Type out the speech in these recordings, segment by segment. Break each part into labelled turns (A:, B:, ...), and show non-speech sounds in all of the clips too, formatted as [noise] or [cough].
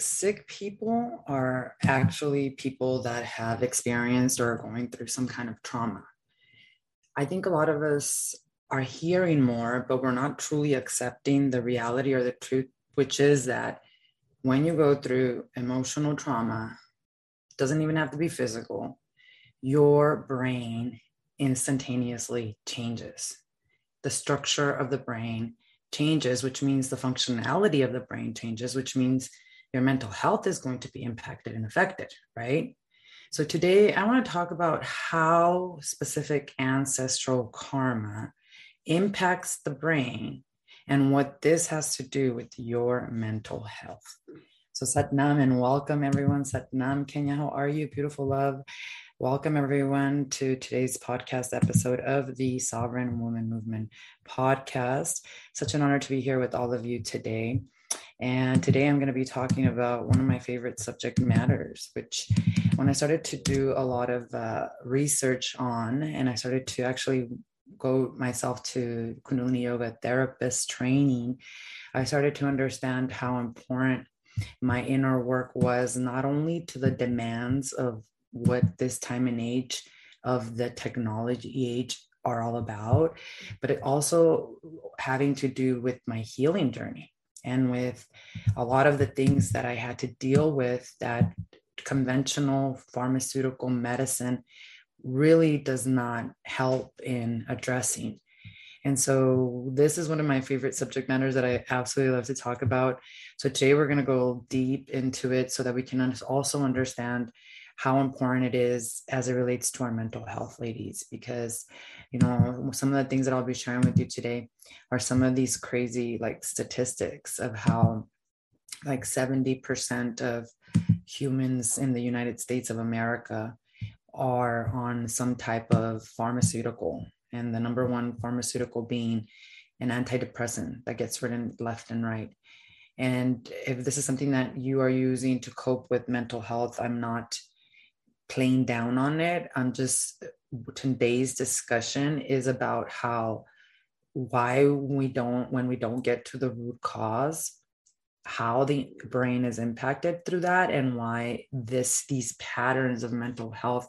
A: Sick people are actually people that have experienced or are going through some kind of trauma. I think a lot of us are hearing more, but we're not truly accepting the reality or the truth, which is that when you go through emotional trauma, doesn't even have to be physical, your brain instantaneously changes. The structure of the brain changes, which means the functionality of the brain changes, which means your mental health is going to be impacted and affected, right? So today I want to talk about how specific ancestral karma impacts the brain and what this has to do with your mental health. So Satnam and welcome everyone. Satnam, Kenya, how are you? Beautiful love. Welcome, everyone, to today's podcast episode of the Sovereign Woman Movement podcast. Such an honor to be here with all of you today. And today I'm going to be talking about one of my favorite subject matters, which when I started to do a lot of uh, research on, and I started to actually go myself to Kundalini Yoga therapist training, I started to understand how important my inner work was not only to the demands of what this time and age of the technology age are all about, but it also having to do with my healing journey and with a lot of the things that I had to deal with that conventional pharmaceutical medicine really does not help in addressing. And so, this is one of my favorite subject matters that I absolutely love to talk about. So, today we're going to go deep into it so that we can also understand how important it is as it relates to our mental health, ladies, because, you know, some of the things that I'll be sharing with you today are some of these crazy like statistics of how like 70% of humans in the United States of America are on some type of pharmaceutical, and the number one pharmaceutical being an antidepressant that gets written left and right. And if this is something that you are using to cope with mental health, I'm not playing down on it. I'm just today's discussion is about how why we don't when we don't get to the root cause how the brain is impacted through that and why this these patterns of mental health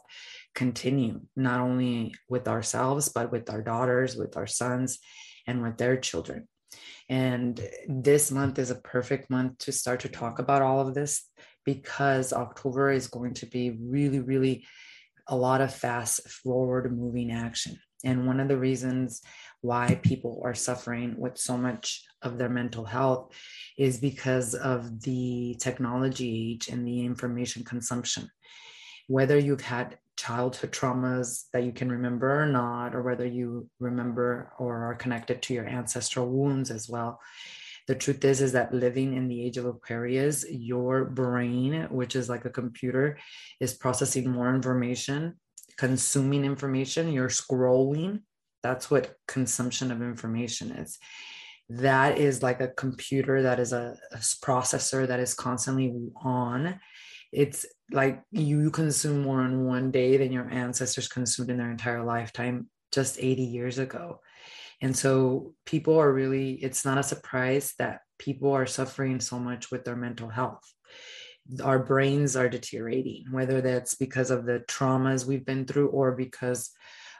A: continue not only with ourselves but with our daughters with our sons and with their children and this month is a perfect month to start to talk about all of this because October is going to be really, really a lot of fast forward moving action. And one of the reasons why people are suffering with so much of their mental health is because of the technology age and the information consumption. Whether you've had childhood traumas that you can remember or not, or whether you remember or are connected to your ancestral wounds as well, the truth is is that living in the age of aquarius your brain which is like a computer is processing more information consuming information you're scrolling. That's what consumption of information is. That is like a computer that is a, a processor that is constantly on. It's like you consume more in one day than your ancestors consumed in their entire lifetime just 80 years ago and so people are really, it's not a surprise that people are suffering so much with their mental health. Our brains are deteriorating, whether that's because of the traumas we've been through or because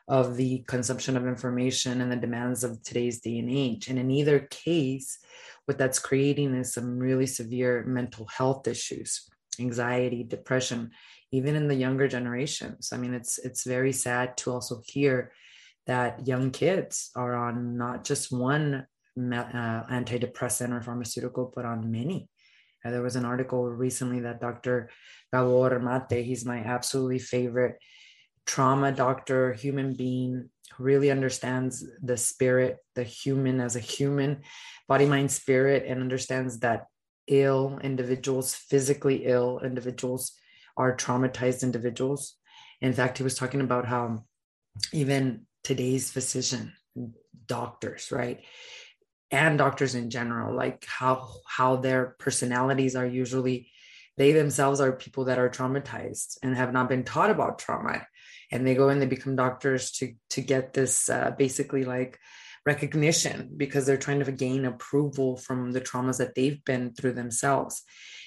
A: of the consumption of information and the demands of today's day and age. And in either case, what that's creating is some really severe mental health issues, anxiety, depression, even in the younger generations. I mean, it's it's very sad to also hear that young kids are on not just one uh, antidepressant or pharmaceutical, but on many. Uh, there was an article recently that Dr. Gabor Mate, he's my absolutely favorite trauma doctor, human being, really understands the spirit, the human as a human, body, mind, spirit, and understands that ill individuals, physically ill individuals, are traumatized individuals. In fact, he was talking about how even today's physician doctors right and doctors in general like how how their personalities are usually they themselves are people that are traumatized and have not been taught about trauma and they go and they become doctors to to get this uh, basically like recognition because they're trying to gain approval from the traumas that they've been through themselves.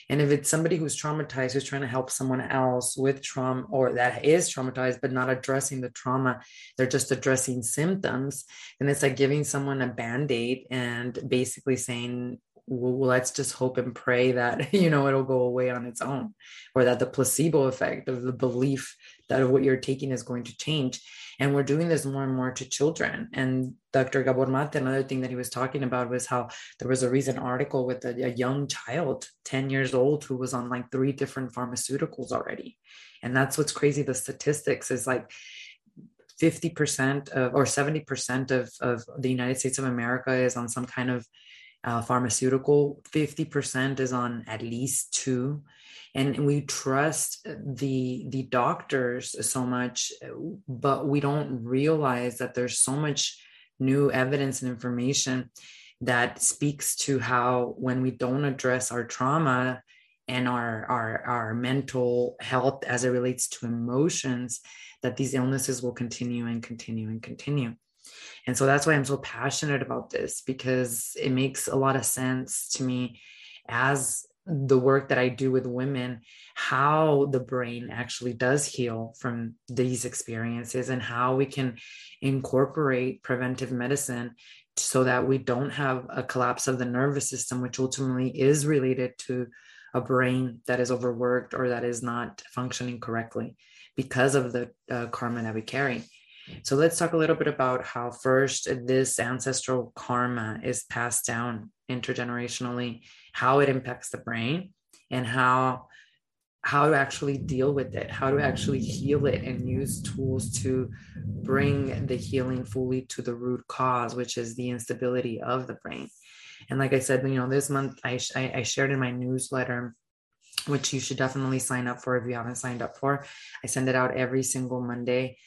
A: And if it's somebody who's traumatized, who's trying to help someone else with trauma or that is traumatized, but not addressing the trauma, they're just addressing symptoms. And it's like giving someone a band aid and basically saying, well, let's just hope and pray that [laughs] you know it'll go away on its own or that the placebo effect of the belief that what you're taking is going to change and we're doing this more and more to children and dr gabor mate another thing that he was talking about was how there was a recent article with a, a young child 10 years old who was on like three different pharmaceuticals already. And that's what's crazy the statistics is like 50% of or 70% of, of the united states of america is on some kind of uh, pharmaceutical. 50% is on at least two. And we trust the the doctors so much but we don't realize that there's so much new evidence and information that speaks to how when we don't address our trauma and our our our mental health as it relates to emotions that these illnesses will continue and continue and continue. And so that's why I'm so passionate about this because it makes a lot of sense to me as the work that I do with women, how the brain actually does heal from these experiences and how we can incorporate preventive medicine so that we don't have a collapse of the nervous system, which ultimately is related to a brain that is overworked or that is not functioning correctly because of the uh, karma that we carry. So let's talk a little bit about how first this ancestral karma is passed down intergenerationally, how it impacts the brain, and how how to actually deal with it, how to actually heal it, and use tools to bring the healing fully to the root cause, which is the instability of the brain. And like I said, you know, this month I, I shared in my newsletter which you should definitely sign up for if you haven't signed up for. I send it out every single Monday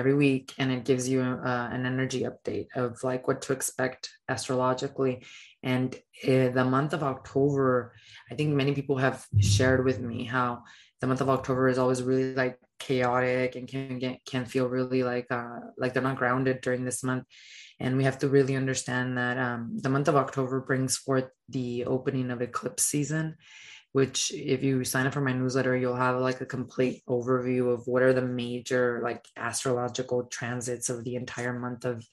A: every week and it gives you uh, an energy update of like what to expect astrologically. And uh, the month of october i think many people have shared with me how the month of october is always really like chaotic and can get can feel really like uh like they're not grounded during this month. And we have to really understand that um, the month of october brings forth the opening of eclipse season which if you sign up for my newsletter you'll have like a complete overview of what are the major like astrological transits of the entire month of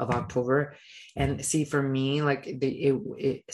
A: of october. And see for me like the it, it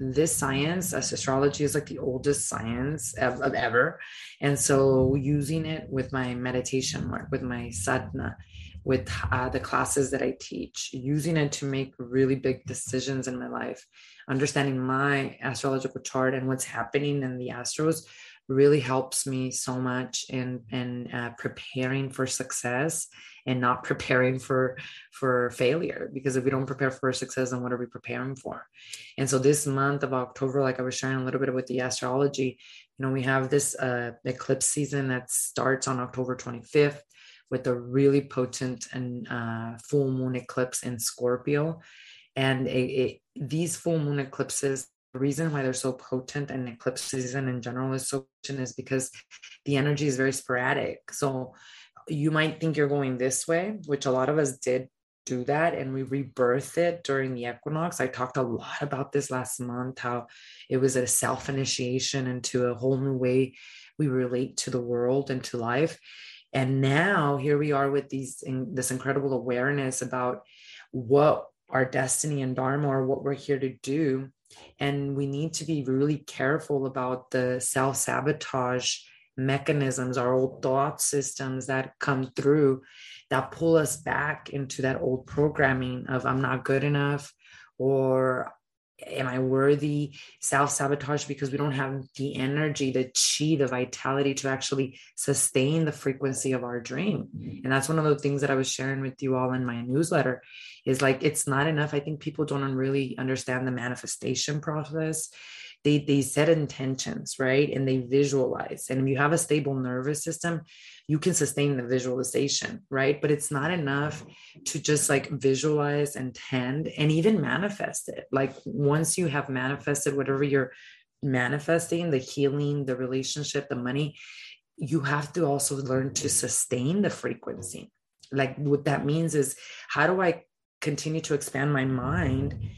A: this science astrology is like the oldest science of, of ever. And so using it with my meditation work with my sadhana with uh, the classes that i teach using it to make really big decisions in my life. Understanding my astrological chart and what's happening in the astros really helps me so much in in uh, preparing for success and not preparing for for failure. Because if we don't prepare for success then what are we preparing for? And so this month of october like i was sharing a little bit with the astrology you know we have this uh, eclipse season that starts on october 25th with a really potent and uh, full moon eclipse in scorpio and it, it, these full moon eclipses, the reason why they're so potent and eclipse season in general is so potent is because the energy is very sporadic. So you might think you're going this way, which a lot of us did do that and we rebirth it during the equinox. I talked a lot about this last month, how it was a self initiation into a whole new way we relate to the world and to life. And now here we are with these in, this incredible awareness about what our destiny and dharma or what we're here to do. And we need to be really careful about the self-sabotage mechanisms our old thought systems that come through that pull us back into that old programming of i'm not good enough or am I worthy? Self sabotage because we don't have the energy, the chi, the vitality to actually sustain the frequency of our dream. And that's one of the things that I was sharing with you all in my newsletter is like, it's not enough. I think people don't really understand the manifestation process they they set intentions right? And they visualize. And if you have a stable nervous system you can sustain the visualization right? But it's not enough to just like visualize and tend and even manifest it. Like once you have manifested whatever you're manifesting the healing the relationship the money you have to also learn to sustain the frequency. Like what that means is how do i continue to expand my mind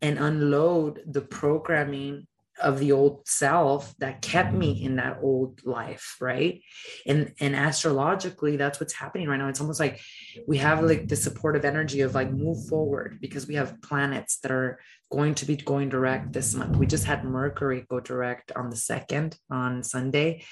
A: and unload the programming of the old self that kept me in that old life right? And and astrologically that's what's happening right now. It's almost like we have like the supportive energy of like move forward because we have planets that are going to be going direct this month. We just had mercury go direct on the second on sunday.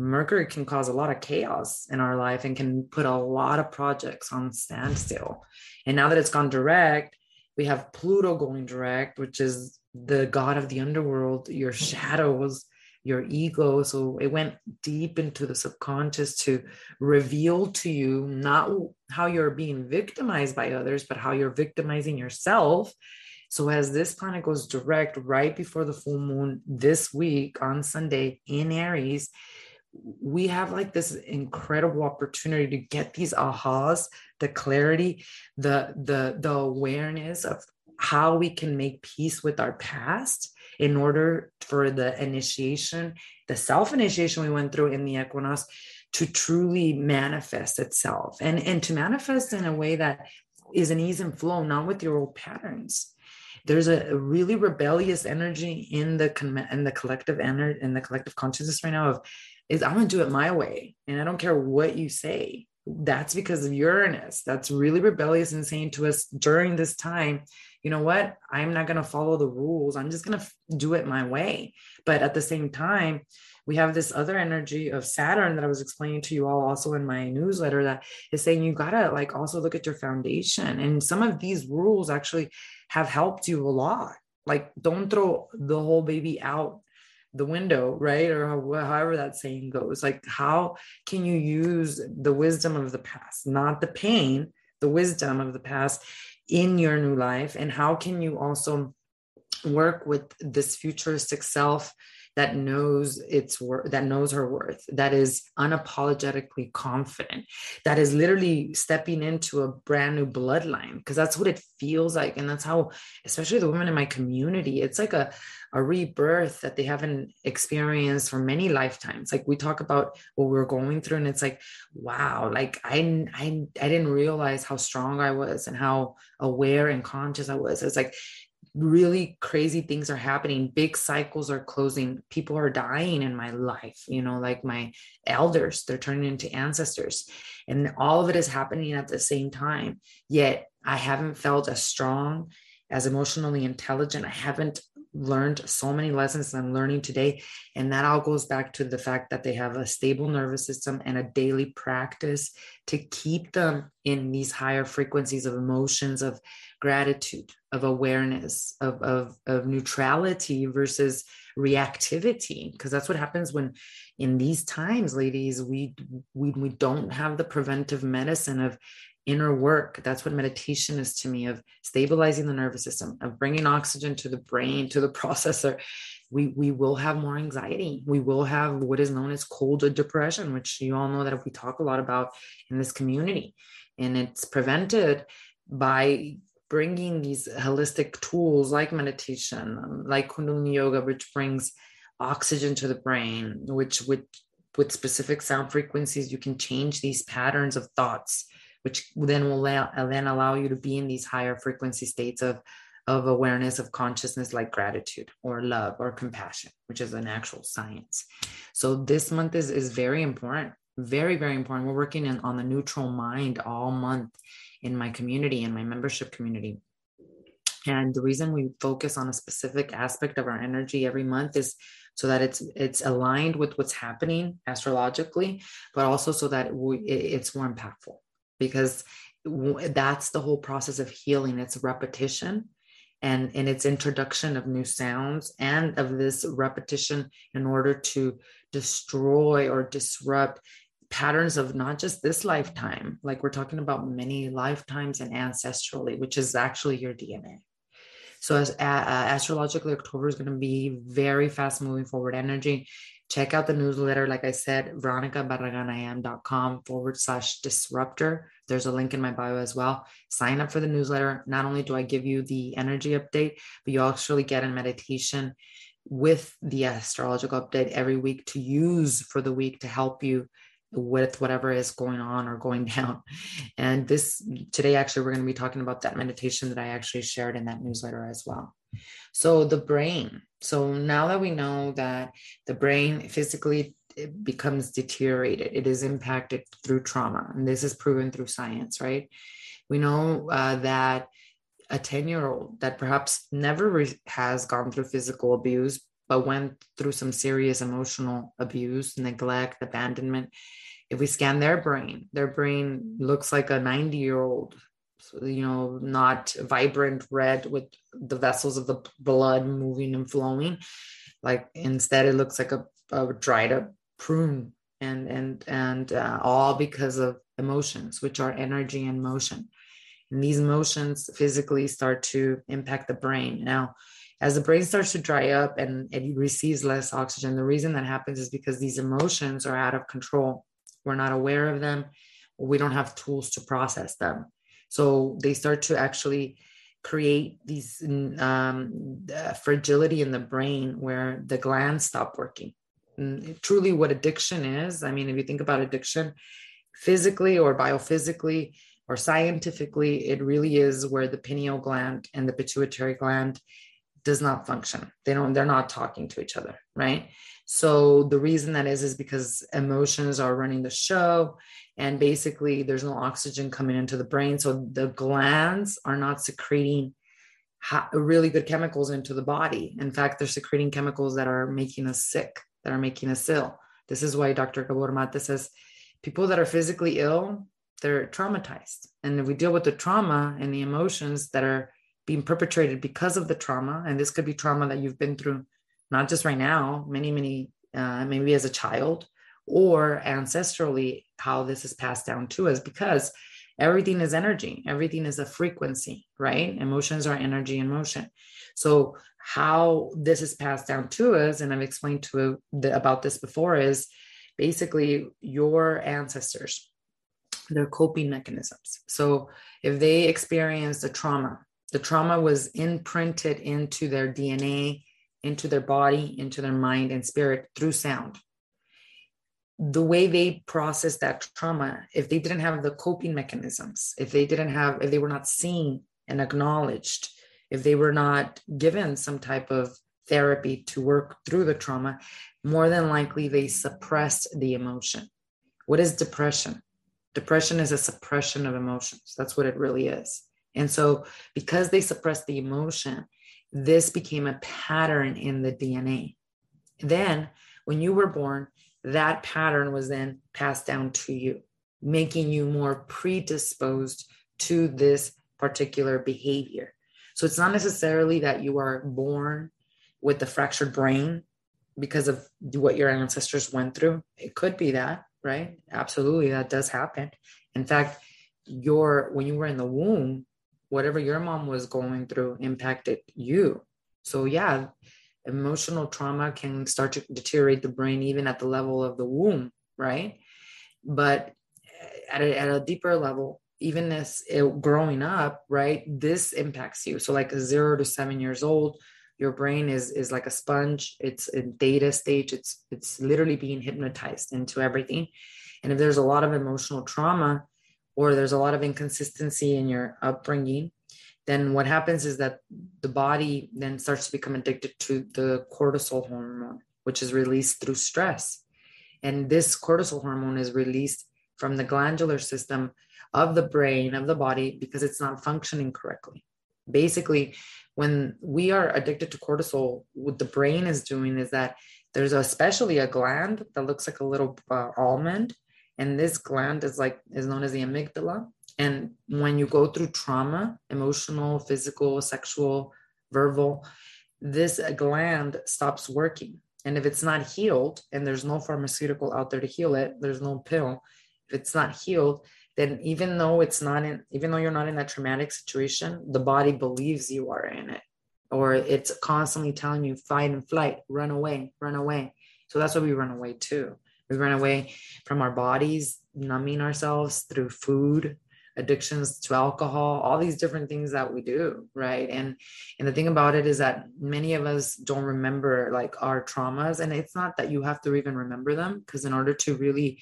A: Mercury can cause a lot of chaos in our life and can put a lot of projects on standstill. And now that it's gone direct we have pluto going direct which is the god of the underworld, your mm-hmm. shadows, your ego. So it went deep into the subconscious to reveal to you not how you're being victimized by others, but how you're victimizing yourself. So as this planet goes direct right before the full moon this week on Sunday in Aries, we have like this incredible opportunity to get these ahas the clarity the the the awareness of how we can make peace with our past in order for the initiation, the self initiation we went through in the equinox to truly manifest itself and, and to manifest in a way that is an ease and flow, not with your old patterns. There's a, really rebellious energy in the in the collective energy in the collective consciousness right now of is I'm gonna do it my way. And I don't care what you say. That's because of Uranus. That's really rebellious and saying to us during this time, you know what? I'm not going to follow the rules. I'm just going to do it my way. But at the same time, we have this other energy of Saturn that I was explaining to you all also in my newsletter that is saying you got to like also look at your foundation. And some of these rules actually have helped you a lot. Like, don't throw the whole baby out the window, right? Or however that saying goes. Like, how can you use the wisdom of the past, not the pain, the wisdom of the past in your new life and how can you also work with this futuristic self that knows its worth that knows her worth that is unapologetically confident that is literally stepping into a brand new bloodline because that's what it feels like and that's how especially the women in my community it's like a a rebirth that they haven't experienced for many lifetimes. Like we talk about what we're going through and it's like wow like i i, I didn't realize how strong i was and how aware and conscious i was. It's like really crazy things are happening. Big cycles are closing. People are dying in my life you know like my elders they're turning into ancestors. And all of it is happening at the same time. Yet i haven't felt as strong as emotionally intelligent. I haven't learned so many lessons I'm learning today. And that all goes back to the fact that they have a stable nervous system and a daily practice to keep them in these higher frequencies of emotions, of gratitude, of awareness, of, of, of neutrality versus reactivity. Because that's what happens when in these times, ladies, we, we, we don't have the preventive medicine of inner work. That's what meditation is to me of stabilizing the nervous system, of bringing oxygen to the brain, to the [laughs] processor. We, we will have more anxiety. We will have what is known as cold depression, which you all know that we talk a lot about in this community. And it's prevented by bringing these holistic tools like meditation, um, like Kundalini Yoga, which brings oxygen to the brain, which with with specific sound frequencies, you can change these patterns of thoughts which then will allow, uh, then allow you to be in these higher frequency states of of awareness of consciousness like gratitude or love or compassion which is an actual science. So this month is is very important very very important. We're working in, on the neutral mind all month in my community in my membership community. And the reason we focus on a specific aspect of our energy every month is so that it's it's aligned with what's happening astrologically but also so that it's more impactful because that's the whole process of healing. It's repetition and in its introduction of new sounds and of this repetition in order to destroy or disrupt patterns of not just this lifetime like we're talking about many lifetimes and ancestrally which is actually your dna so as uh, astrologically october is going to be very fast moving forward energy check out the newsletter. Like I said, veronicabarraganayam.com forward slash disruptor. There's a link in my bio as well. Sign up for the newsletter. Not only do I give you the energy update, but you actually get a meditation with the astrological update every week to use for the week to help you with whatever is going on or going [laughs] down. And this today, actually, we're going to be talking about that meditation that I actually shared in that newsletter as well. So, the brain. So, now that we know that the brain physically becomes deteriorated, it is impacted through trauma. And this is proven through science, right? We know uh, that a 10 year old that perhaps never re- has gone through physical abuse, but went through some serious emotional abuse, neglect, abandonment, if we scan their brain, their brain looks like a 90 year old, you know, not vibrant red with the vessels of the blood moving and flowing. Like instead, it looks like a, a dried up prune and and and uh, all because of emotions which are energy and motion and these emotions physically start to impact the brain. Now, as the brain starts to dry up and it receives less oxygen, the reason that happens is because these emotions are out of control. We're not aware of them. We don't have tools to process them. So they start to actually create these um, fragility in the brain where the glands stop working. And truly, what addiction is, I mean, if you think about addiction, physically or biophysically, or scientifically, it really is where the pineal gland and the pituitary gland does not function. They don't, they're not talking to each other, right? So the reason that is is because emotions are running the show and basically there's no oxygen coming into the brain. So the glands are not secreting really good chemicals into the body. In fact, they're secreting chemicals that are making us sick, that are making us ill. This is why Dr. Gabor Mate says people that are physically ill they're traumatized. And if we deal with the trauma and the emotions that are being perpetrated because of the trauma, and this could be trauma that you've been through, not just right now, many, many, uh, maybe as a child or ancestrally, how this is passed down to us, because everything is energy, everything is a frequency, right? Emotions are energy and motion. So, how this is passed down to us, and I've explained to the, about this before, is basically your ancestors their coping mechanisms. So if they experienced a trauma, the trauma was imprinted into their DNA, into their body, into their mind and spirit through sound. The way they process that trauma, if they didn't have the coping mechanisms, if they didn't have, if they were not seen and acknowledged, if they were not given some type of therapy to work through the trauma, more than likely they suppressed the emotion. What is depression? Depression is a suppression of emotions. That's what it really is. And so, because they suppressed the emotion, this became a pattern in the DNA. Then, when you were born, that pattern was then passed down to you, making you more predisposed to this particular behavior. So, it's not necessarily that you are born with the fractured brain because of what your ancestors went through. It could be that, right? Absolutely, that does happen. In fact, your when you were in the womb, whatever your mom was going through impacted you. So yeah, emotional trauma can start to deteriorate the brain even at the level of the womb, right? But at a, at a deeper level, even as it, growing up, right, this impacts you. So like zero to seven years old, your brain is is like a sponge it's in theta stage it's it's literally being hypnotized into everything and if there's a lot of emotional trauma or there's a lot of inconsistency in your upbringing then what happens is that the body then starts to become addicted to the cortisol hormone which is released through stress. And this cortisol hormone is released from the glandular system of the brain of the body because it's not functioning correctly. Basically when we are addicted to cortisol, what the brain is doing is that there's especially a gland that looks like a little uh, almond, and this gland is like is known as the amygdala. And when you go through trauma, emotional, physical, sexual, verbal, this uh, gland stops working. And if it's not healed, and there's no pharmaceutical out there to heal it, there's no pill. If it's not healed, then even though it's not in even though you're not in that traumatic situation the body believes you are in it or it's constantly telling you fight and flight run away run away so that's why we run away too we run away from our bodies numbing ourselves through food addictions to alcohol all these different things that we do right and and the thing about it is that many of us don't remember like our traumas and it's not that you have to even remember them because in order to really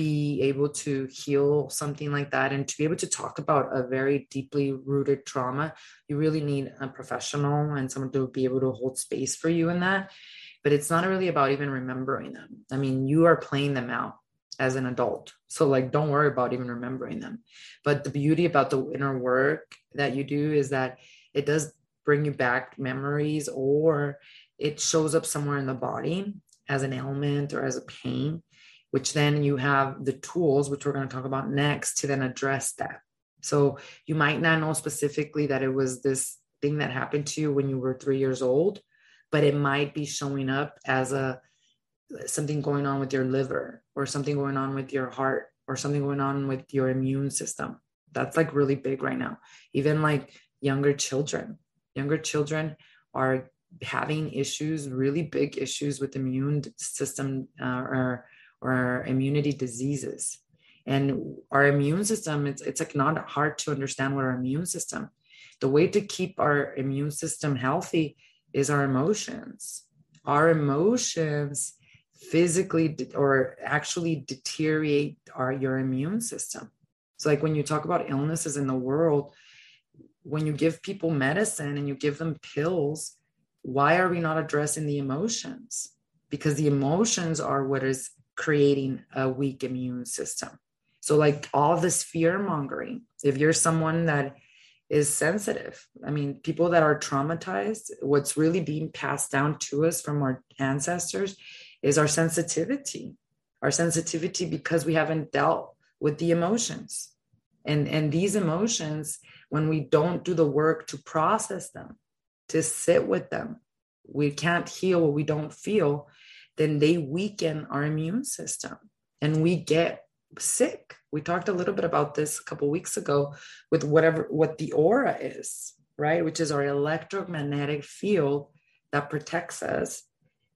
A: be able to heal something like that and to be able to talk about a very deeply rooted trauma, you really need a professional and someone to be able to hold space for you in that. But it's not really about even remembering them. I mean, you are playing them out as an adult. So, like, don't worry about even remembering them. But the beauty about the inner work that you do is that it does bring you back memories or it shows up somewhere in the body as an ailment or as a pain which then you have the tools, which we're going to talk about next, to then address that. So you might not know specifically that it was this thing that happened to you when you were three years old, but it might be showing up as a something going on with your liver or something going on with your heart or something going on with your immune system. That's like really big right now. Even like younger children, younger children are having issues, really big issues with immune system uh, or or immunity diseases. And our immune system, it's, it's like not hard to understand what our immune system. The way to keep our immune system healthy is our emotions. Our emotions physically or actually deteriorate our your immune system. So like when you talk about illnesses in the world, when you give people medicine and you give them pills, why are we not addressing the emotions? Because the emotions are what is creating a weak immune system. So, like all this fear mongering, if you're someone that is sensitive, I mean, people that are traumatized, what's really being passed down to us from our ancestors is our sensitivity, our sensitivity because we haven't dealt with the emotions. And, and these emotions, when we don't do the work to process them, to sit with them, we can't heal what we don't feel then they weaken our immune system and we get sick. We talked a little bit about this a couple weeks ago with whatever what the aura is, right? Which is our electromagnetic field that protects us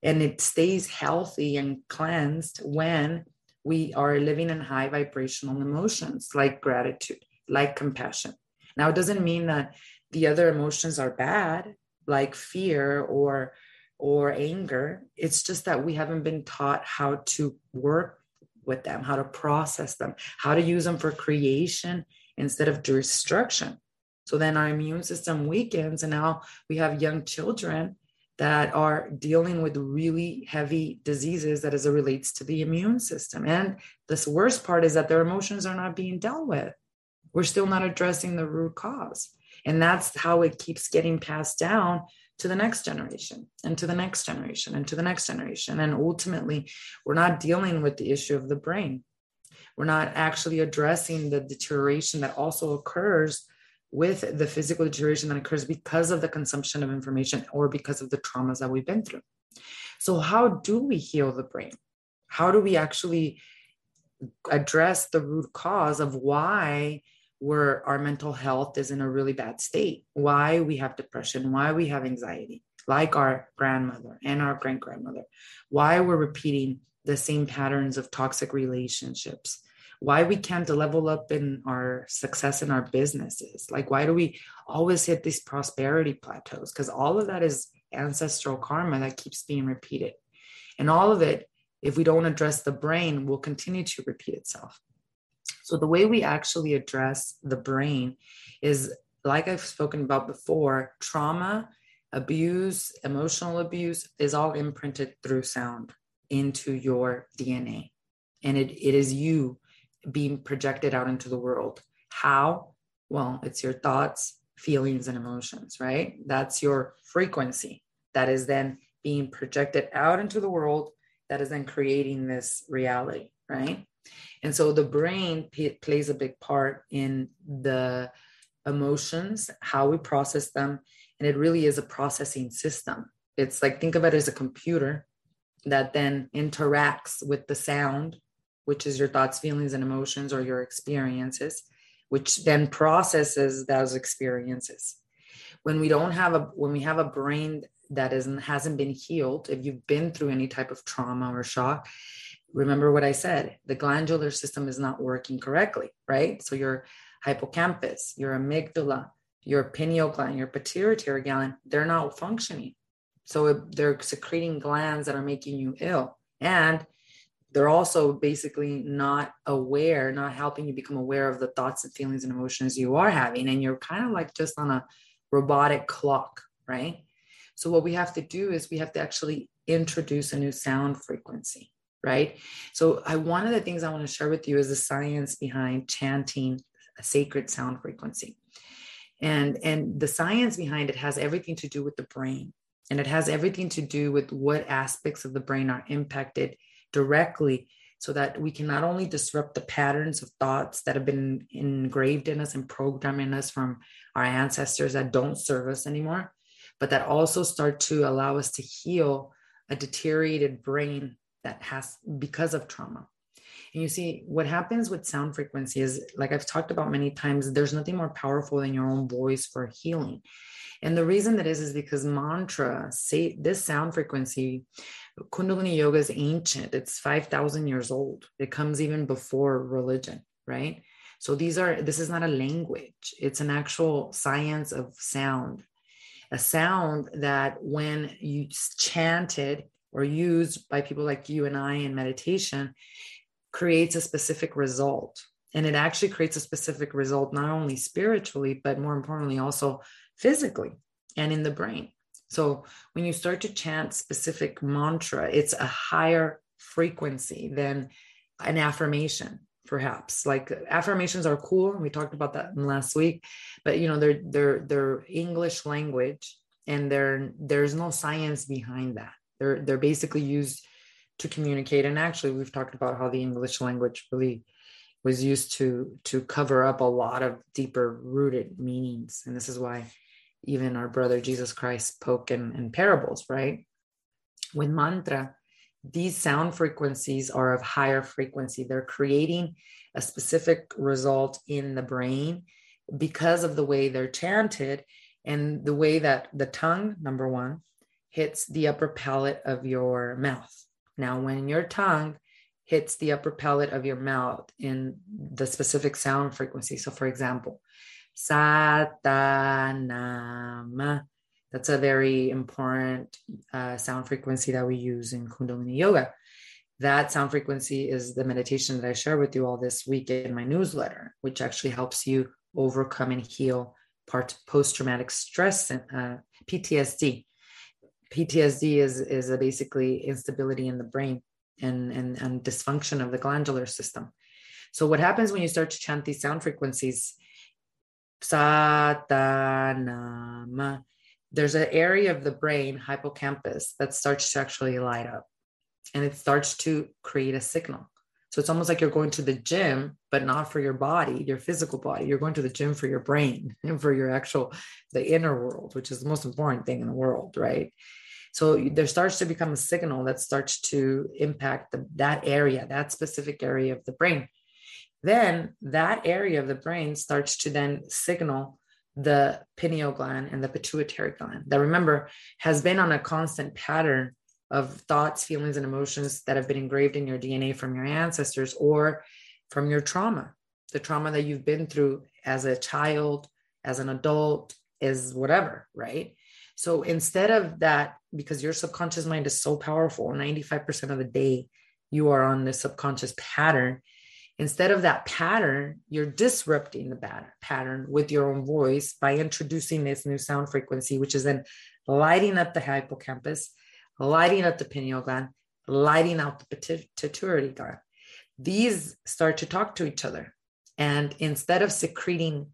A: and it stays healthy and cleansed when we are living in high vibrational emotions like gratitude, like compassion. Now, it doesn't mean that the other emotions are bad, like fear or or anger. It's just that we haven't been taught how to work with them, how to process them, how to use them for creation instead of destruction. So then our immune system weakens, and now we have young children that are dealing with really heavy diseases that as it relates to the immune system. And this worst part is that their emotions are not being dealt with. We're still not addressing the root cause. And that's how it keeps getting passed down to the next generation and to the next generation and to the next generation. And ultimately, we're not dealing with the issue of the brain. We're not actually addressing the deterioration that also occurs with the physical deterioration that occurs because of the consumption of information or because of the traumas that we've been through. So, how do we heal the brain? How do we actually address the root cause of why where our mental health is in a really bad state, why we have depression, why we have anxiety, like our grandmother and our great grandmother, why we're repeating the same patterns of toxic relationships, why we can't level up in our success in our businesses, like why do we always hit these prosperity plateaus? Because all of that is ancestral karma that keeps being repeated. And all of it, if we don't address the brain, will continue to repeat itself. So the way we actually address the brain is like I've spoken about before, trauma, abuse, emotional abuse is all imprinted through sound into your DNA. And it, it is you being projected out into the world. How? Well, it's your thoughts, feelings, and emotions, right? That's your frequency that is then being projected out into the world that is then creating this reality, right? And so the brain p- plays a big part in the emotions, how we process them. And it really is a processing system. It's like, think of it as a computer that then interacts with the sound, which is your thoughts, feelings, and emotions or your experiences, which then processes those experiences. When we don't have a, when we have a brain that isn't, hasn't been healed, if you've been through any type of trauma or shock, remember what I said the glandular system is not working correctly, right? So your hippocampus, your amygdala, your pineal gland, your pituitary gland, they're not functioning. So they're secreting glands that are making you ill. And they're also basically not aware, not helping you become aware of the thoughts and feelings and emotions you are having. And you're kind of like just on a robotic clock, right? So, what we have to do is we have to actually introduce a new sound frequency, right? So, I one of the things I want to share with you is the science behind chanting a sacred sound frequency. And, and the science behind it has everything to do with the brain. And it has everything to do with what aspects of the brain are impacted directly so that we can not only disrupt the patterns of thoughts that have been engraved in us and programmed in us from our ancestors that don't serve us anymore, but that also start to allow us to heal a deteriorated brain that has because of trauma. And you see, what happens with sound frequency is, like I've talked about many times, there's nothing more powerful than your own voice for healing. And the reason that is, is because mantra, say this sound frequency, Kundalini yoga is ancient. It's 5,000 years old. It comes even before religion, right? So these are, this is not a language, it's an actual science of sound. A sound that when you chanted or used by people like you and I in meditation, creates a specific result. And it actually creates a specific result, not only spiritually, but more importantly, also physically and in the brain. So when you start to chant specific mantra, it's a higher frequency than an affirmation perhaps like affirmations are cool we talked about that last week but you know they're they're they're english language and there there's no science behind that they're they're basically used to communicate and actually we've talked about how the english language really was used to to cover up a lot of deeper rooted meanings and this is why even our brother Jesus Christ spoke in, in parables, right? With mantra, these sound frequencies are of higher frequency. They're creating a specific result in the brain because of the way they're chanted and the way that the tongue, number one, hits the upper palate of your mouth. Now, when your tongue hits the upper palate of your mouth in the specific sound frequency, so for example, Satanama. That's a very important uh, sound frequency that we use in Kundalini Yoga. That sound frequency is the meditation that I share with you all this week in my newsletter, which actually helps you overcome and heal part post-traumatic stress and uh, PTSD. PTSD is is basically instability in the brain and, and and dysfunction of the glandular system. So what happens when you start to chant these sound frequencies Satanama. There's an area of the brain, hippocampus, that starts to actually light up and it starts to create a signal. So it's almost like you're going to the gym, but not for your body, your physical body. You're going to the gym for your brain [laughs] and for your actual, the inner world, which is the most important thing in the world, right? So there starts to become a signal that starts to impact the, that area, that specific area of the brain then that area of the brain starts to then signal the pineal gland and the pituitary gland that remember has been on a constant pattern of thoughts, feelings, and emotions that have been engraved in your DNA from your ancestors or from your trauma, the trauma that you've been through as a child, as an adult, is whatever, right? So instead of that, because your subconscious mind is so powerful, 95% of the day you are on this subconscious pattern Instead of that pattern, you're disrupting the pattern with your own voice by introducing this new sound frequency, which is then lighting up the hippocampus, lighting up the pineal gland, lighting out the pituitary gland. These start to talk to each other. And instead of secreting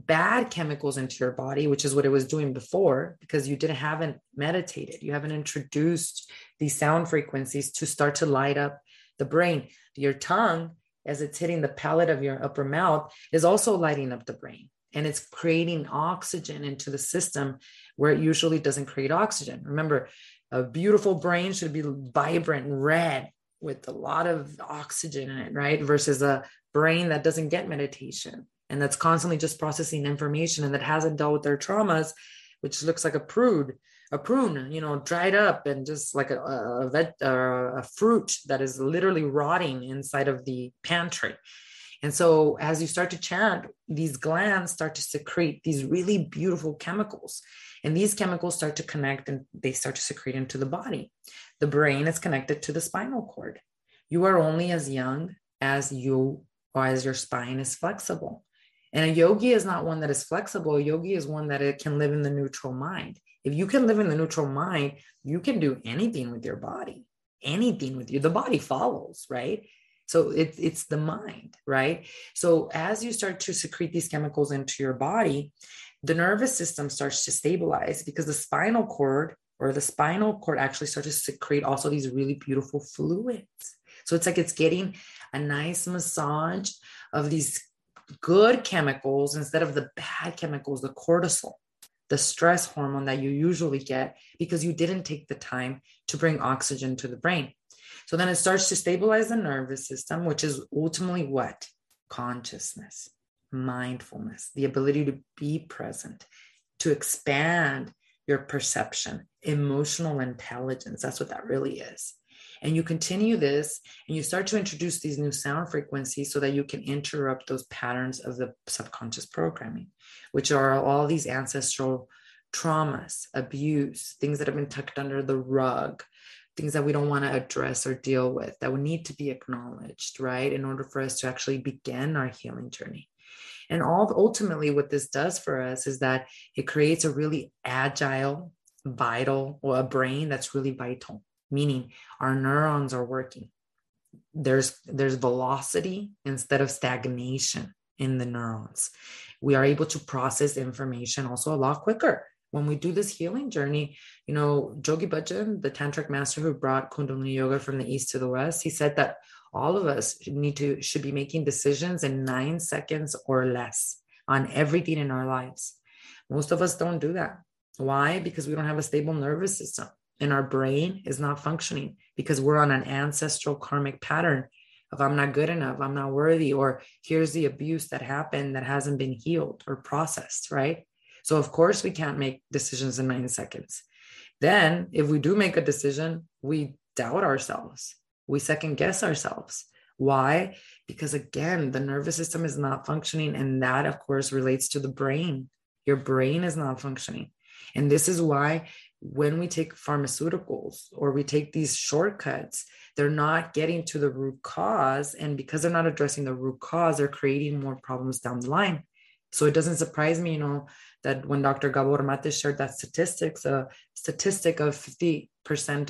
A: bad chemicals into your body, which is what it was doing before, because you didn't haven't meditated, you haven't introduced these sound frequencies to start to light up the brain. Your tongue as it's hitting the palate of your upper mouth is also lighting up the brain and it's creating oxygen into the system where it usually doesn't create oxygen. Remember, a beautiful brain should be vibrant red with a lot of oxygen in it, right? Versus a brain that doesn't get meditation and that's constantly just processing information and that hasn't dealt with their traumas, which looks like a prude a prune, you know, dried up and just like a, a, vet, uh, a fruit that is literally rotting inside of the pantry. And so, as you start to chant, these glands start to secrete these really beautiful chemicals. And these chemicals start to connect and they start to secrete into the body. The brain is connected to the spinal cord. You are only as young as you or as your spine is flexible. And a yogi is not one that is flexible. A yogi is one that it can live in the neutral mind. If you can live in the neutral mind, you can do anything with your body, anything with you. The body follows, right? So it's it's the mind, right? So as you start to secrete these chemicals into your body, the nervous system starts to stabilize because the spinal cord or the spinal cord actually starts to secrete also these really beautiful fluids. So it's like it's getting a nice massage of these good chemicals instead of the bad chemicals, the cortisol, the stress hormone that you usually get because you didn't take the time to bring oxygen to the brain. So then it starts to stabilize the nervous system, which is ultimately what? Consciousness, mindfulness, the ability to be present, to expand your perception, emotional intelligence. That's what that really is. And you continue this and you start to introduce these new sound frequencies so that you can interrupt those patterns of the subconscious programming, which are all these ancestral traumas, abuse, things that have been tucked under the rug, things that we don't want to address or deal with that would need to be acknowledged, right? In order for us to actually begin our healing journey. And all ultimately, what this does for us is that it creates a really agile, vital, or a brain that's really vital meaning our neurons are working there's there's velocity instead of stagnation in the neurons we are able to process information also a lot quicker when we do this healing journey you know Yogi Bhajan the tantric master who brought kundalini yoga from the east to the west he said that all of us need to should be making decisions in 9 seconds or less on everything in our lives. Most of us don't do that. Why? Because we don't have a stable nervous system and our brain is not functioning because we're on an ancestral karmic pattern of I'm not good enough, I'm not worthy, or here's the abuse that happened that hasn't been healed or processed, right? So, of course, we can't make decisions in nine seconds. Then, if we do make a decision, we doubt ourselves, we second guess ourselves. Why? Because again, the nervous system is not functioning. And that, of course, relates to the brain. Your brain is not functioning. And this is why when we take pharmaceuticals or we take these shortcuts, they're not getting to the root cause. And because they're not addressing the root cause, they're creating more problems down the line. So it doesn't surprise me, you know, that when Dr. Gabor Mate shared that statistics, a statistic of 50%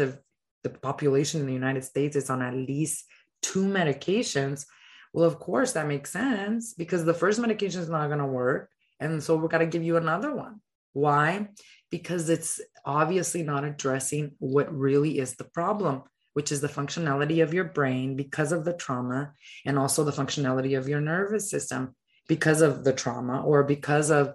A: of the population in the United States is on at least two medications. Well, of course, that makes sense because the first medication is not going to work. And so we're going to give you another one. Why? Because it's obviously not addressing what really is the problem, which is the functionality of your brain because of the trauma, and also the functionality of your nervous system because of the trauma or because of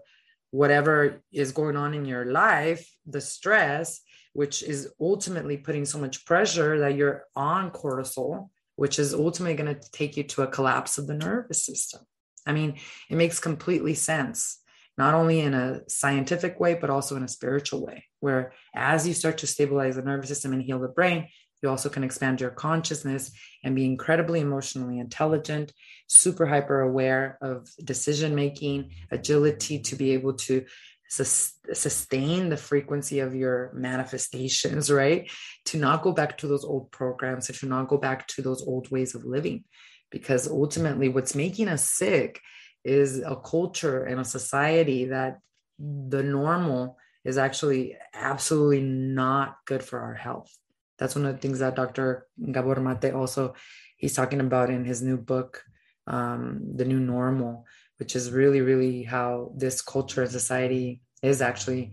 A: whatever is going on in your life, the stress, which is ultimately putting so much pressure that you're on cortisol, which is ultimately going to take you to a collapse of the nervous system. I mean, it makes completely sense not only in a scientific way, but also in a spiritual way, where as you start to stabilize the nervous system and heal the brain, you also can expand your consciousness and be incredibly emotionally intelligent, super hyper aware of decision making, agility to be able to sus- sustain the frequency of your manifestations, [laughs] right? To not go back to those old programs, to not go back to those old ways of living. Because ultimately, what's making us sick is a culture and a society that the normal is actually absolutely not good for our health. That's one of the things that Dr. Gabor Mate also he's talking about in his new book, um, The New Normal, which is really, really how this culture and society is actually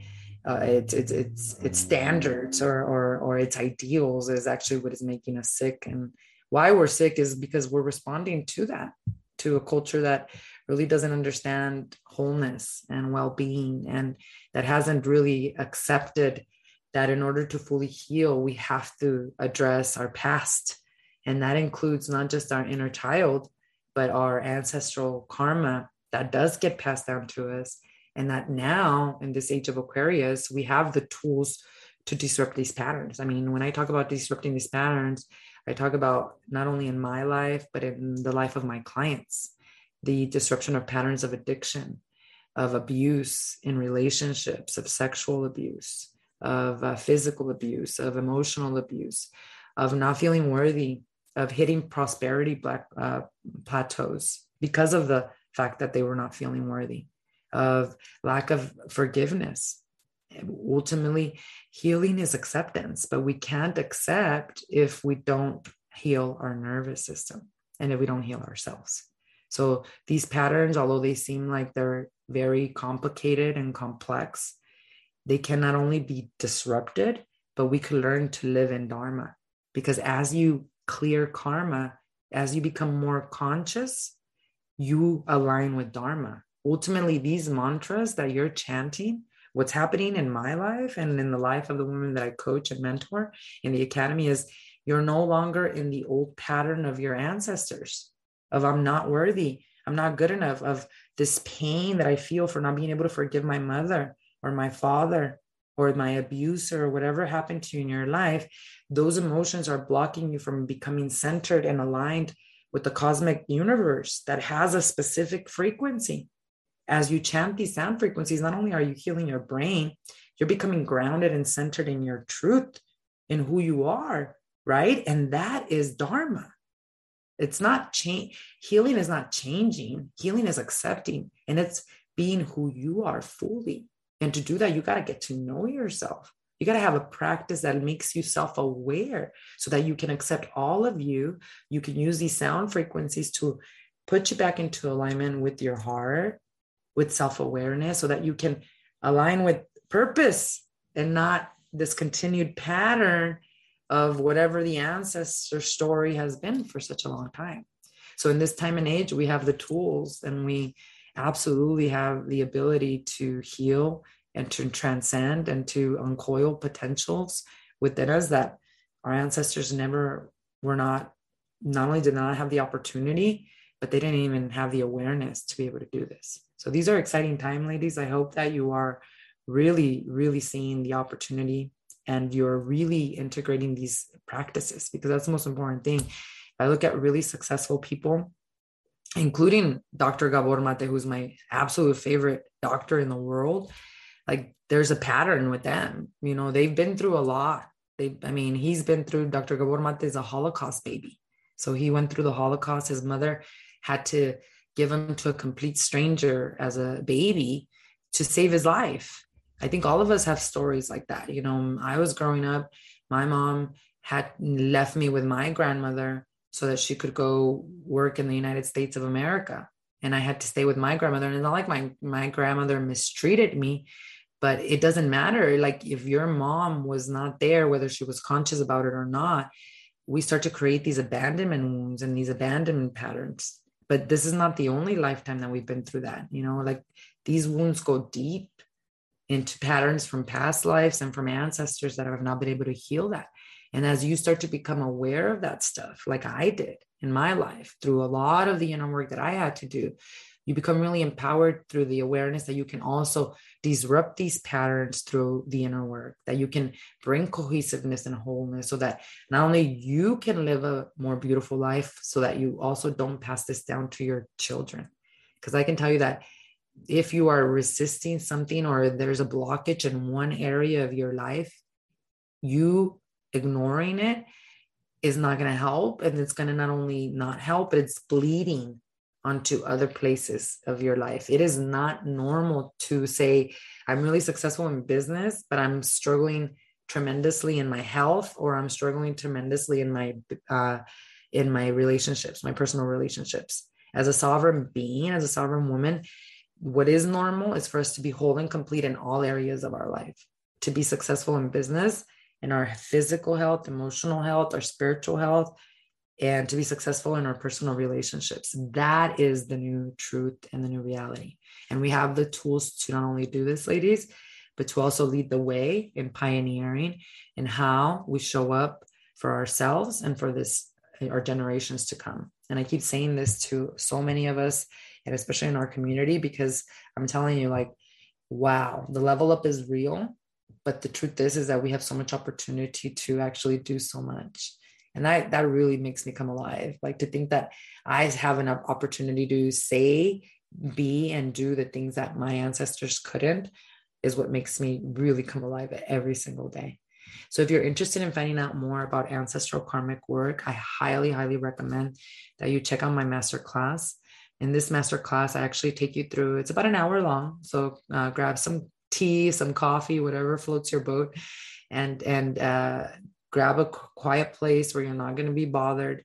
A: uh, its its its its standards or or or its ideals is actually what is making us sick and why we're sick is because we're responding to that to a culture that really doesn't understand wholeness and well-being and that hasn't really accepted that in order to fully heal we have to address our past. And that includes not just our inner child but our ancestral karma that does get passed down to us. And that now in this age of aquarius we have the tools to disrupt these patterns. I mean when i talk about disrupting these patterns i talk about not only in my life but in the life of my clients the disruption of patterns of addiction, of abuse in relationships, of sexual abuse, of uh, physical abuse, of emotional abuse, of not feeling worthy, of hitting prosperity black uh, plateaus because of the fact that they were not feeling worthy, of lack of forgiveness. Ultimately, healing is acceptance, but we can't accept if we don't heal our nervous system and if we don't heal ourselves. So these patterns, although they seem like they're very complicated and complex, they can not only be disrupted, but we can learn to live in Dharma. Because as you clear karma, as you become more conscious, you align with Dharma. Ultimately, these mantras that you're chanting, what's happening in my life and in the life of the women that I coach and mentor in the academy is you're no longer in the old pattern of your ancestors of I'm not worthy, I'm not good enough, of this pain that I feel for not being able to forgive my mother or my father or my abuser or whatever happened to you in your life, those emotions are blocking you from becoming centered and aligned with the cosmic universe that has a specific frequency. As you chant these sound frequencies, not only are you healing your brain, you're becoming grounded and centered in your truth, in who you are, right? And that is Dharma. It's not change. Healing is not changing. Healing is accepting and it's being who you are fully. And to do that, you got to get to know yourself. You got to have a practice that makes you self aware so that you can accept all of you. You can use these sound frequencies to put you back into alignment with your heart, with self awareness, so that you can align with purpose and not this continued pattern of whatever the ancestor story has been for such a long time. So, in this time and age, we have the tools and we absolutely have the ability to heal and to transcend and to uncoil potentials within us that our ancestors never were not not only did not have the opportunity but they didn't even have the awareness to be able to do this. So these are exciting time ladies. I hope that you are really really seeing the opportunity and you're really integrating these practices because that's the most important thing. If i look at really successful people including Dr. Gabor Mate, who's my absolute favorite doctor in the world. Like there's a pattern with them. You know, they've been through a lot. They, I mean, he's been through Dr. Gabor Mate is a Holocaust baby. So he went through the Holocaust. His mother had to give him to a complete stranger as a baby to save his life. I think all of us have stories like that. You know, I was growing up, my mom had left me with my grandmother so that she could go work in the United States of America. And I had to stay with my grandmother. And it's not like my, my grandmother mistreated me, but it doesn't matter. Like if your mom was not there, whether she was conscious about it or not, we start to create these abandonment wounds and these abandonment patterns. But this is not the only lifetime that we've been through that. You know, like these wounds go deep into patterns from past lives and from ancestors that have not been able to heal that. And as you start to become aware of that stuff, like I did in my life through a lot of the inner work that I had to do, you become really empowered through the awareness that you can also disrupt these patterns through the inner work, that you can bring cohesiveness and wholeness so that not only you can live a more beautiful life, so that you also don't pass this down to your children. Because I can tell you that if you are resisting something or there's a blockage in one area of your life, you ignoring it is not going to help. And it's going to not only not help, but it's bleeding onto other places of your life. It is not normal to say, I'm really successful in business, but I'm struggling tremendously in my health or I'm struggling tremendously in my uh, in my relationships, my personal relationships. As a sovereign being, as a sovereign woman, what is normal is for us to be whole and complete in all areas of our life. To be successful in business in our physical health, emotional health, our spiritual health, and to be successful in our personal relationships. That is the new truth and the new reality. And we have the tools to not only do this, ladies, but to also lead the way in pioneering and how we show up for ourselves and for this our generations to come. And I keep saying this to so many of us, and especially in our community, because I'm telling you, like, wow, the level up is real but the truth is is that we have so much opportunity to actually do so much and that that really makes me come alive like to think that i have an opportunity to say be and do the things that my ancestors couldn't is what makes me really come alive every single day So if you're interested in finding out more about ancestral karmic work, I highly, highly recommend that you check out my master class. In this master class, I actually take you through, it's about an hour long. So uh, grab some tea, some coffee, whatever floats your boat, and, and uh, grab a quiet place where you're not going to be bothered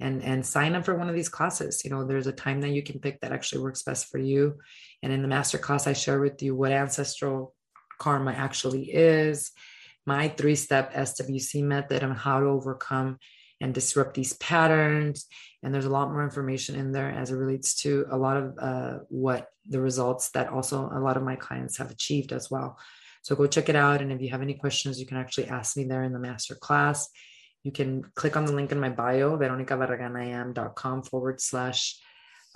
A: and and sign up for one of these classes. You know there's a time that you can pick that actually works best for you. And in the master class i share with you what ancestral karma actually is my three step SWC method on how to overcome and disrupt these patterns. And there's a lot more information in there as it relates to a lot of uh, what the results that also a lot of my clients have achieved as well. So go check it out. And if you have any questions, you can actually ask me there in the master class. You can click on the link in my bio, veronicabarraganayam.com forward slash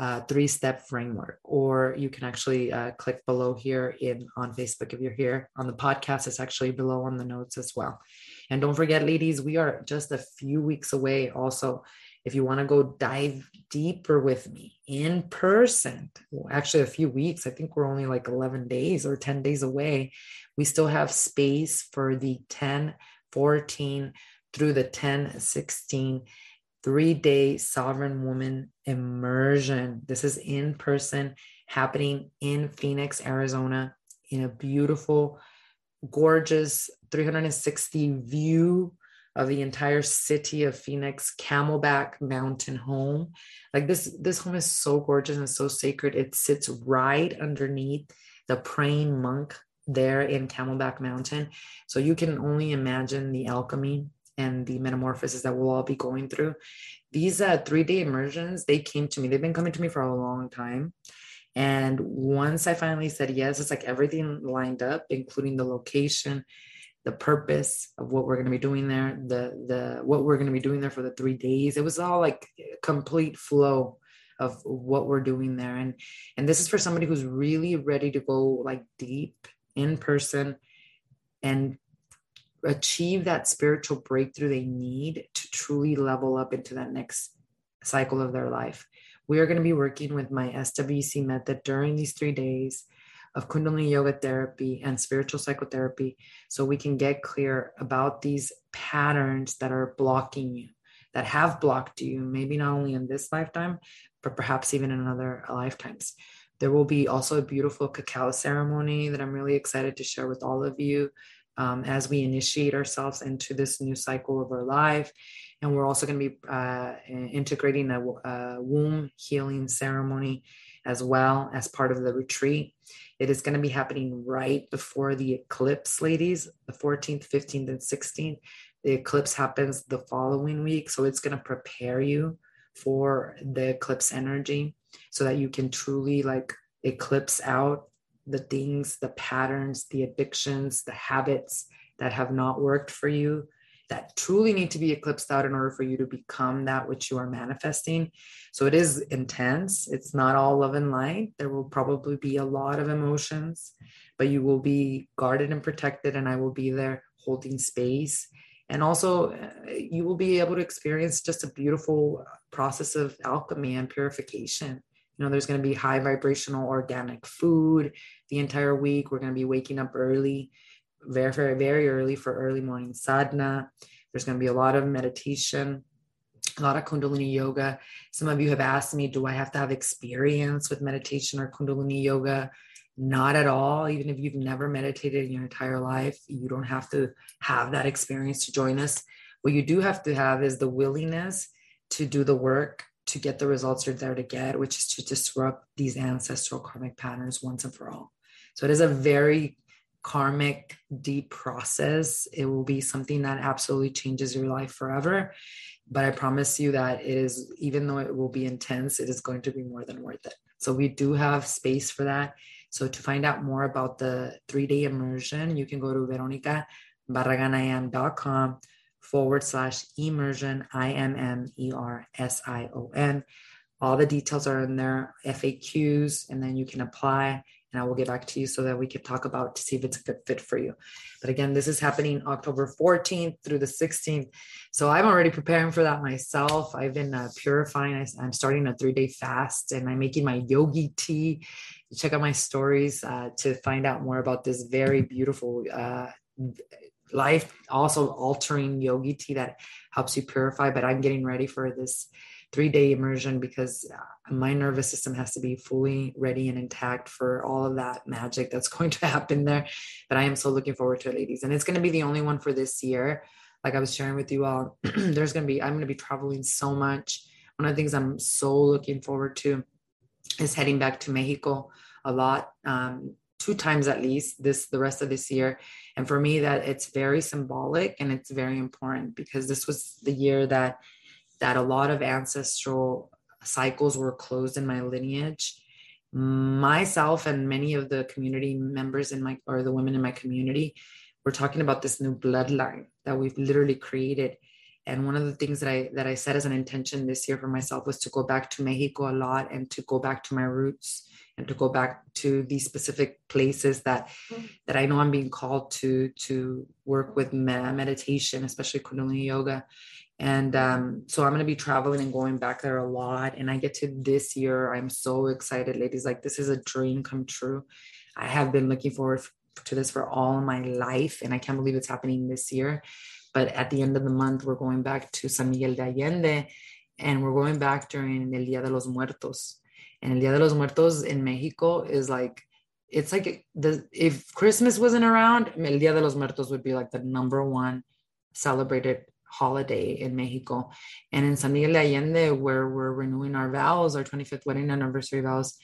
A: uh, three step framework, or you can actually uh, click below here in on Facebook if you're here on the podcast. It's actually below on the notes as well. And don't forget, ladies, we are just a few weeks away. Also, if you want to go dive deeper with me in person, well, actually a few weeks, I think we're only like 11 days or 10 days away. We still have space for the 10, 14 through the 10, 16 three day sovereign woman immersion. This is in person happening in Phoenix, Arizona, in a beautiful, gorgeous 360 view of the entire city of Phoenix, Camelback Mountain home. Like this, this home is so gorgeous and so sacred. It sits right underneath the praying monk there in Camelback Mountain. So you can only imagine the alchemy and the metamorphosis that we'll all be going through. These uh, three day immersions, they came to me. They've been coming to me for a long time. And once I finally said yes, it's like everything lined up, including the location, the purpose of what we're going to be doing there, the the what we're going to be doing there for the three days. It was all like complete flow of what we're doing there. And and this is for somebody who's really ready to go like deep in person and achieve that spiritual breakthrough they need to truly level up into that next cycle of their life. We are going to be working with my SWC method during these three days of Kundalini Yoga therapy and spiritual psychotherapy so we can get clear about these patterns that are blocking you, that have blocked you, maybe not only in this lifetime, but perhaps even in other lifetimes. There will be also a beautiful cacao ceremony that I'm really excited to share with all of you um, as we initiate ourselves into this new cycle of our life. And we're also going to be uh, integrating a, a, womb healing ceremony as well as part of the retreat. It is going to be happening right before the eclipse, ladies, the 14th, 15th, and 16th. The eclipse happens the following week. So it's going to prepare you for the eclipse energy so that you can truly like eclipse out the things, the patterns, the addictions, the habits that have not worked for you that truly need to be eclipsed out in order for you to become that which you are manifesting. So it is intense. It's not all love and light. There will probably be a lot of emotions, but you will be guarded and protected, and I will be there holding space. And also, uh, you will be able to experience just a beautiful process of alchemy and purification. You know, there's going to be high vibrational organic food the entire week. We're going to be waking up early, very, very, very early for early morning sadhana. There's going to be a lot of meditation, a lot of Kundalini yoga. Some of you have asked me, do I have to have experience with meditation or Kundalini yoga? Not at all. Even if you've never meditated in your entire life, you don't have to have that experience to join us. What you do have to have is the willingness to do the work to get the results you're there to get, which is to disrupt these ancestral karmic patterns once and for all. So it is a very karmic, deep process. It will be something that absolutely changes your life forever. But I promise you that it is, even though it will be intense, it is going to be more than worth it. So we do have space for that. So to find out more about the three day immersion, you can go to veronicabarraganayam.com forward slash immersion, I M M E R S I O N. All the details are in there, FAQs, and then you can apply. And I will get back to you so that we can talk about to see if it's a good fit for you. But again, this is happening October 14th through the 16th. So I'm already preparing for that myself. I've been uh, purifying. I'm starting a three day fast and I'm making my yogi tea. Check out my stories uh, to find out more about this very beautiful uh, life also altering yogi tea that helps you purify. But I'm getting ready for this three day immersion because uh, my nervous system has to be fully ready and intact for all of that magic that's [laughs] going to happen there. But I am so looking forward to it, ladies. And it's going to be the only one for this year. Like I was sharing with you all, [clears throat] there's going to be, I'm going to be traveling so much. One of the things I'm so looking forward to is heading back to Mexico a lot. Um, two times at least this the rest of this year and for me that it's very symbolic and it's very important because this was the year that that a lot of ancestral cycles were closed in my lineage. Myself and many of the community members in my or the women in my community we're talking about this new bloodline that we've literally created. And one of the things that i that i set as an intention this year for myself was to go back to mexico a lot and to go back to my roots and to go back to these specific places that that i know i'm being called to to work with meditation especially kundalini yoga and um, so i'm going to be traveling and going back there a lot and i get to this year i'm so excited ladies like this is a dream come true. I have been looking forward to this for all my life and i can't believe it's happening this year. But at the end of the month we're going back to san miguel de allende and we're going back during el dia de los muertos. And el dia de los muertos in mexico is like it's like the if christmas wasn't around el dia de los muertos would be like the number one celebrated holiday in Mexico. And in San Miguel de Allende, where we're renewing our vows, our 25th wedding anniversary vows,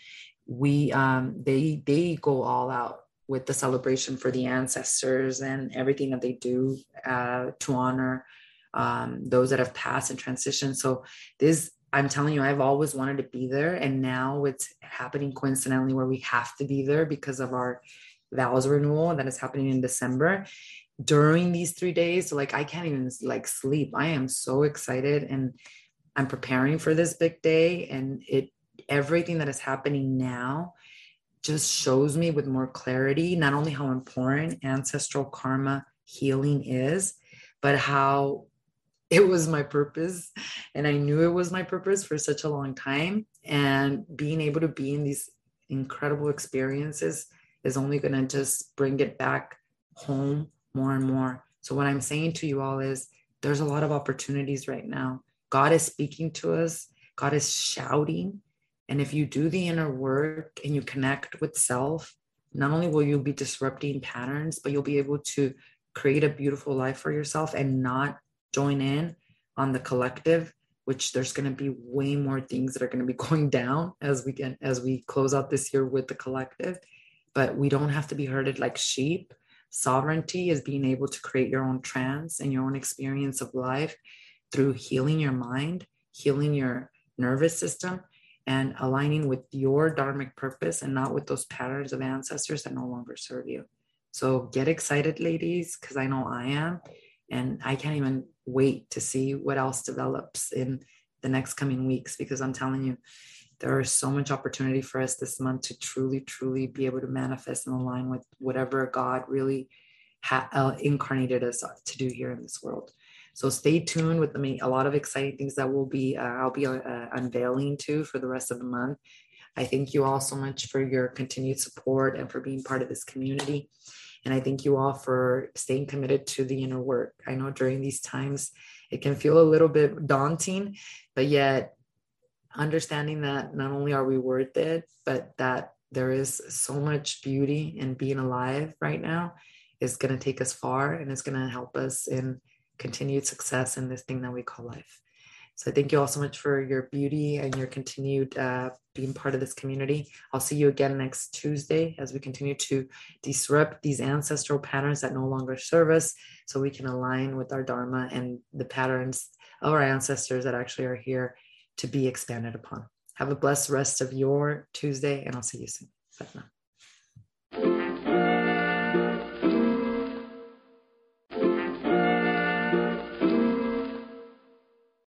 A: we um, they they go all out with the celebration for the ancestors and everything that they do uh, to honor um, those that have passed and transitioned. So this, I'm telling you, I've always wanted to be there, and now it's happening coincidentally where we have to be there because of our vows renewal that is happening in December during these three days so like i can't even like sleep. I am so excited and i'm preparing for this big day and it everything that is happening now just shows me with more clarity not only how important ancestral karma healing is but how it was my purpose and i knew it was my purpose for such a long time and being able to be in these incredible experiences is only going to just bring it back home more and more. So, what I'm saying to you all is there's a lot of opportunities right now. God is speaking to us, God is shouting. And if you do the inner work and you connect with self, not only will you be disrupting patterns, but you'll be able to create a beautiful life for yourself and not join in on the collective which there's going to be way more things that are going to be [laughs] going down as we get as we close out this year with the collective but we don't have to be herded like sheep Sovereignty is being able to create your own trance and your own experience of life through healing your mind, healing your nervous system, and aligning with your dharmic purpose and not with those patterns of ancestors that no longer serve you. So get excited, ladies, because I know I am. And I can't even wait to see what else develops in the next coming weeks because I'm telling you, there is so much opportunity for us this month to truly, truly be able to manifest and align with whatever God really ha- uh, incarnated us to do here in this world. So stay tuned with me. A lot of exciting things that will be uh, I'll be uh, unveiling too for the rest of the month. I thank you all so much for your continued support and for being part of this community. And I thank you all for staying committed to the inner work. I know during these times it can feel a little bit daunting, but yet understanding that not only are we worth it, but that there is so much beauty in being alive right now is going to take us far and it's going to help us in continued success in this thing that we call life. So thank you all so much for your beauty and your continued uh, being part of this community. I'll see you again next Tuesday as we continue to disrupt these ancestral patterns that no longer serve us so we can align with our Dharma and the patterns of our ancestors that actually are here to be expanded upon. Have a blessed rest of your Tuesday, and I'll see you soon. Satnam.